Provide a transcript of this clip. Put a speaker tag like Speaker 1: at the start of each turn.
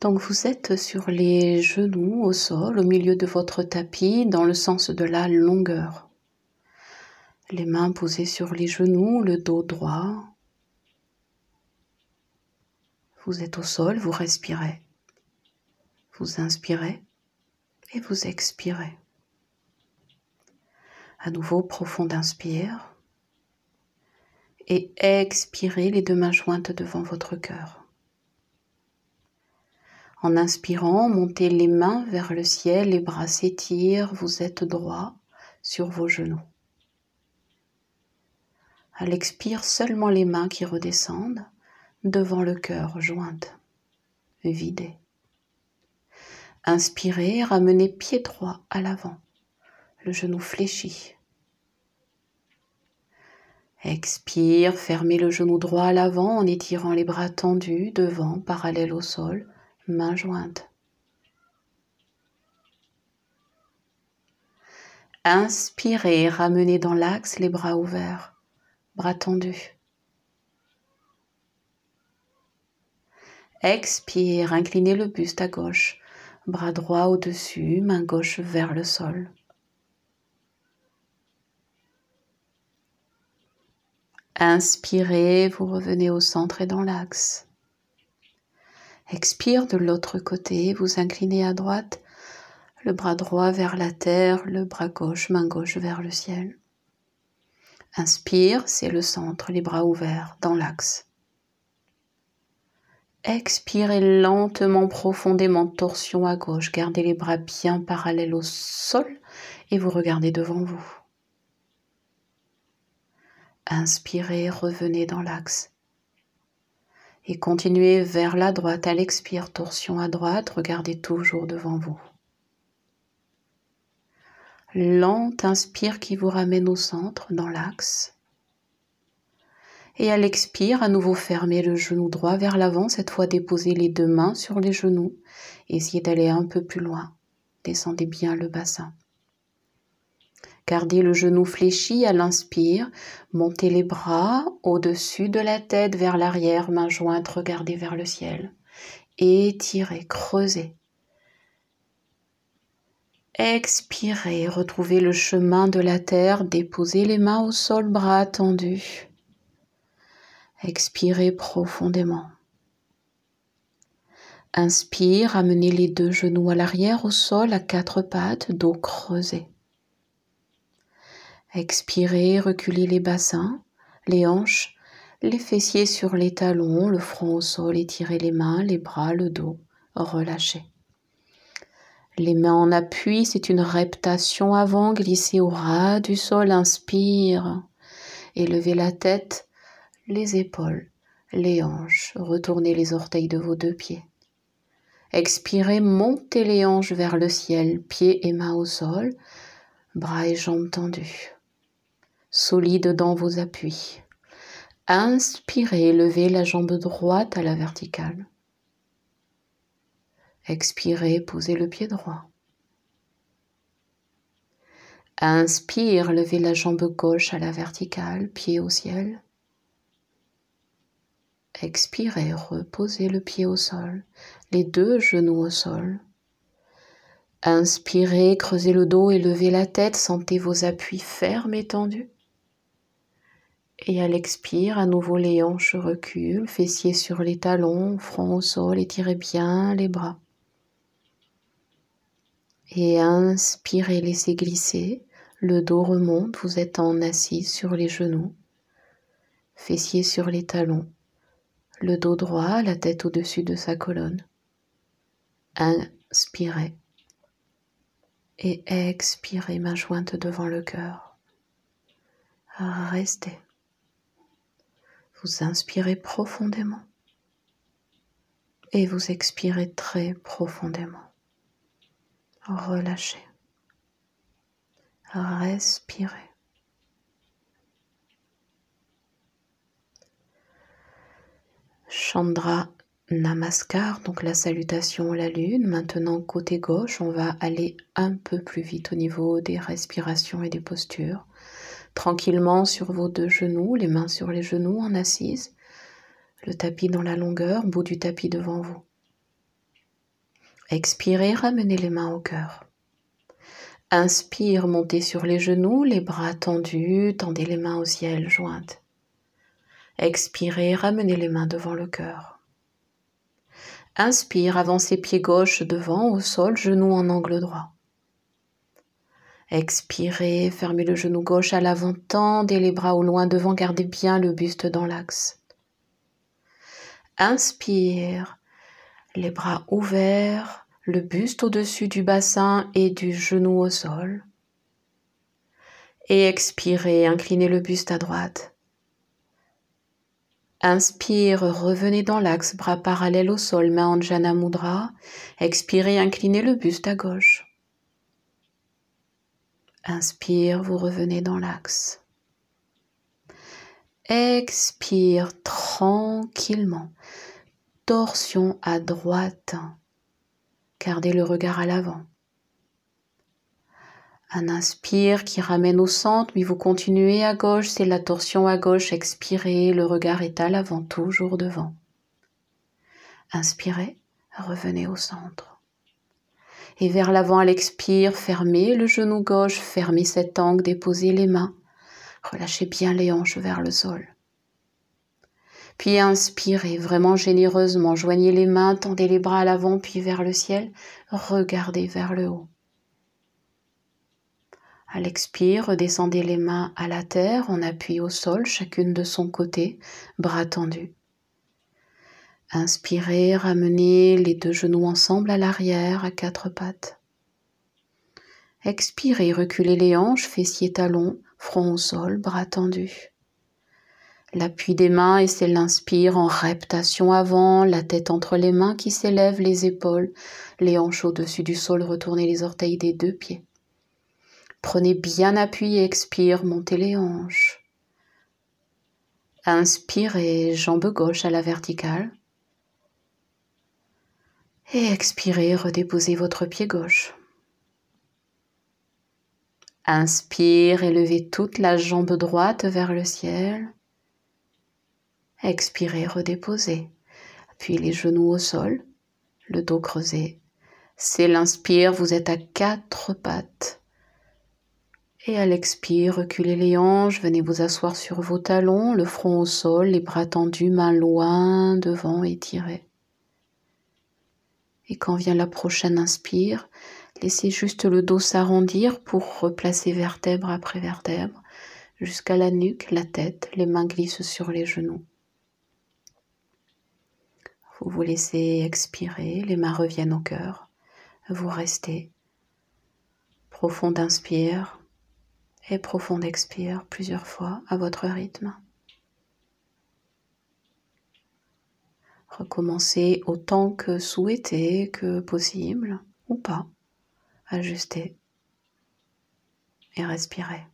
Speaker 1: Donc vous êtes sur les genoux au sol, au milieu de votre tapis, dans le sens de la longueur. Les mains posées sur les genoux, le dos droit. Vous êtes au sol, vous respirez. Vous inspirez et vous expirez. À nouveau, profond inspire et expirez les deux mains jointes devant votre cœur. En inspirant, montez les mains vers le ciel, les bras s'étirent, vous êtes droit sur vos genoux. À l'expire, seulement les mains qui redescendent devant le cœur jointes, vidées. Inspirez, ramenez pied droit à l'avant, le genou fléchi. Expire, fermez le genou droit à l'avant en étirant les bras tendus devant, parallèle au sol, mains jointes. Inspirez, ramenez dans l'axe les bras ouverts bras tendus. Expire, inclinez le buste à gauche, bras droit au-dessus, main gauche vers le sol. Inspirez, vous revenez au centre et dans l'axe. Expire de l'autre côté, vous inclinez à droite, le bras droit vers la terre, le bras gauche, main gauche vers le ciel. Inspire, c'est le centre, les bras ouverts dans l'axe. Expirez lentement, profondément, torsion à gauche. Gardez les bras bien parallèles au sol et vous regardez devant vous. Inspirez, revenez dans l'axe. Et continuez vers la droite. À l'expire, torsion à droite, regardez toujours devant vous. Lente inspire qui vous ramène au centre, dans l'axe. Et à l'expire, à nouveau fermez le genou droit vers l'avant, cette fois déposez les deux mains sur les genoux. Essayez d'aller un peu plus loin. Descendez bien le bassin. Gardez le genou fléchi à l'inspire, montez les bras au-dessus de la tête vers l'arrière, main jointe, regardez vers le ciel. Étirez, creusez. Expirez, retrouvez le chemin de la terre, déposez les mains au sol, bras tendus. Expirez profondément. Inspire, amenez les deux genoux à l'arrière au sol à quatre pattes, dos creusé. Expirez, reculez les bassins, les hanches, les fessiers sur les talons, le front au sol, étirez les mains, les bras, le dos, relâchez. Les mains en appui, c'est une reptation avant, glissez au ras du sol, inspire. Élevez la tête, les épaules, les hanches, retournez les orteils de vos deux pieds. Expirez, montez les hanches vers le ciel, pieds et mains au sol, bras et jambes tendus. Solide dans vos appuis. Inspirez, levez la jambe droite à la verticale. Expirez, posez le pied droit. Inspire, levez la jambe gauche à la verticale, pied au ciel. Expirez, reposez le pied au sol, les deux genoux au sol. Inspirez, creusez le dos et levez la tête, sentez vos appuis fermes et tendus. Et à l'expire, à nouveau les hanches reculent, fessiers sur les talons, front au sol, étirez bien les bras. Et inspirez, laissez glisser. Le dos remonte, vous êtes en assise sur les genoux. Fessiers sur les talons. Le dos droit, la tête au-dessus de sa colonne. Inspirez. Et expirez, main jointe devant le cœur. Restez. Vous inspirez profondément. Et vous expirez très profondément relâchez, respirez. Chandra Namaskar, donc la salutation la lune. Maintenant, côté gauche, on va aller un peu plus vite au niveau des respirations et des postures. Tranquillement sur vos deux genoux, les mains sur les genoux en assise, le tapis dans la longueur, bout du tapis devant vous. Expirez, ramenez les mains au cœur. Inspire, montez sur les genoux, les bras tendus, tendez les mains au ciel jointes. Expirez, ramenez les mains devant le cœur. Inspire, avancez pied gauche devant au sol, genou en angle droit. Expirez, fermez le genou gauche à l'avant, tendez les bras au loin devant, gardez bien le buste dans l'axe. Inspire, les bras ouverts, le buste au-dessus du bassin et du genou au sol. Et expirez, inclinez le buste à droite. Inspire, revenez dans l'axe, bras parallèles au sol, main en Mudra. Expirez, inclinez le buste à gauche. Inspire, vous revenez dans l'axe. Expire tranquillement. Torsion à droite. Gardez le regard à l'avant. Un inspire qui ramène au centre, puis vous continuez à gauche, c'est la torsion à gauche. Expirez, le regard est à l'avant, toujours devant. Inspirez, revenez au centre et vers l'avant à l'expire, fermez le genou gauche, fermez cet angle, déposez les mains, relâchez bien les hanches vers le sol. Puis inspirez vraiment généreusement, joignez les mains, tendez les bras à l'avant puis vers le ciel, regardez vers le haut. À l'expire, redescendez les mains à la terre, on appuie au sol, chacune de son côté, bras tendus. Inspirez, ramenez les deux genoux ensemble à l'arrière à quatre pattes. Expirez, reculez les hanches, fessiers talons, front au sol, bras tendus. L'appui des mains et c'est l'inspire en reptation avant, la tête entre les mains qui s'élèvent, les épaules, les hanches au-dessus du sol, retournez les orteils des deux pieds. Prenez bien appui et expire, montez les hanches. Inspirez, jambe gauche à la verticale. Et expirez, redéposez votre pied gauche. Inspire, élevez toute la jambe droite vers le ciel. Expirez, redéposez. Puis les genoux au sol, le dos creusé. C'est l'inspire, vous êtes à quatre pattes. Et à l'expire, reculez les hanches, venez vous asseoir sur vos talons, le front au sol, les bras tendus, mains loin devant, étirés. Et quand vient la prochaine inspire, laissez juste le dos s'arrondir pour replacer vertèbre après vertèbre jusqu'à la nuque, la tête, les mains glissent sur les genoux. Vous vous laissez expirer, les mains reviennent au cœur. Vous restez. Profond inspire et profond expire plusieurs fois à votre rythme. Recommencez autant que souhaité, que possible, ou pas. Ajustez et respirez.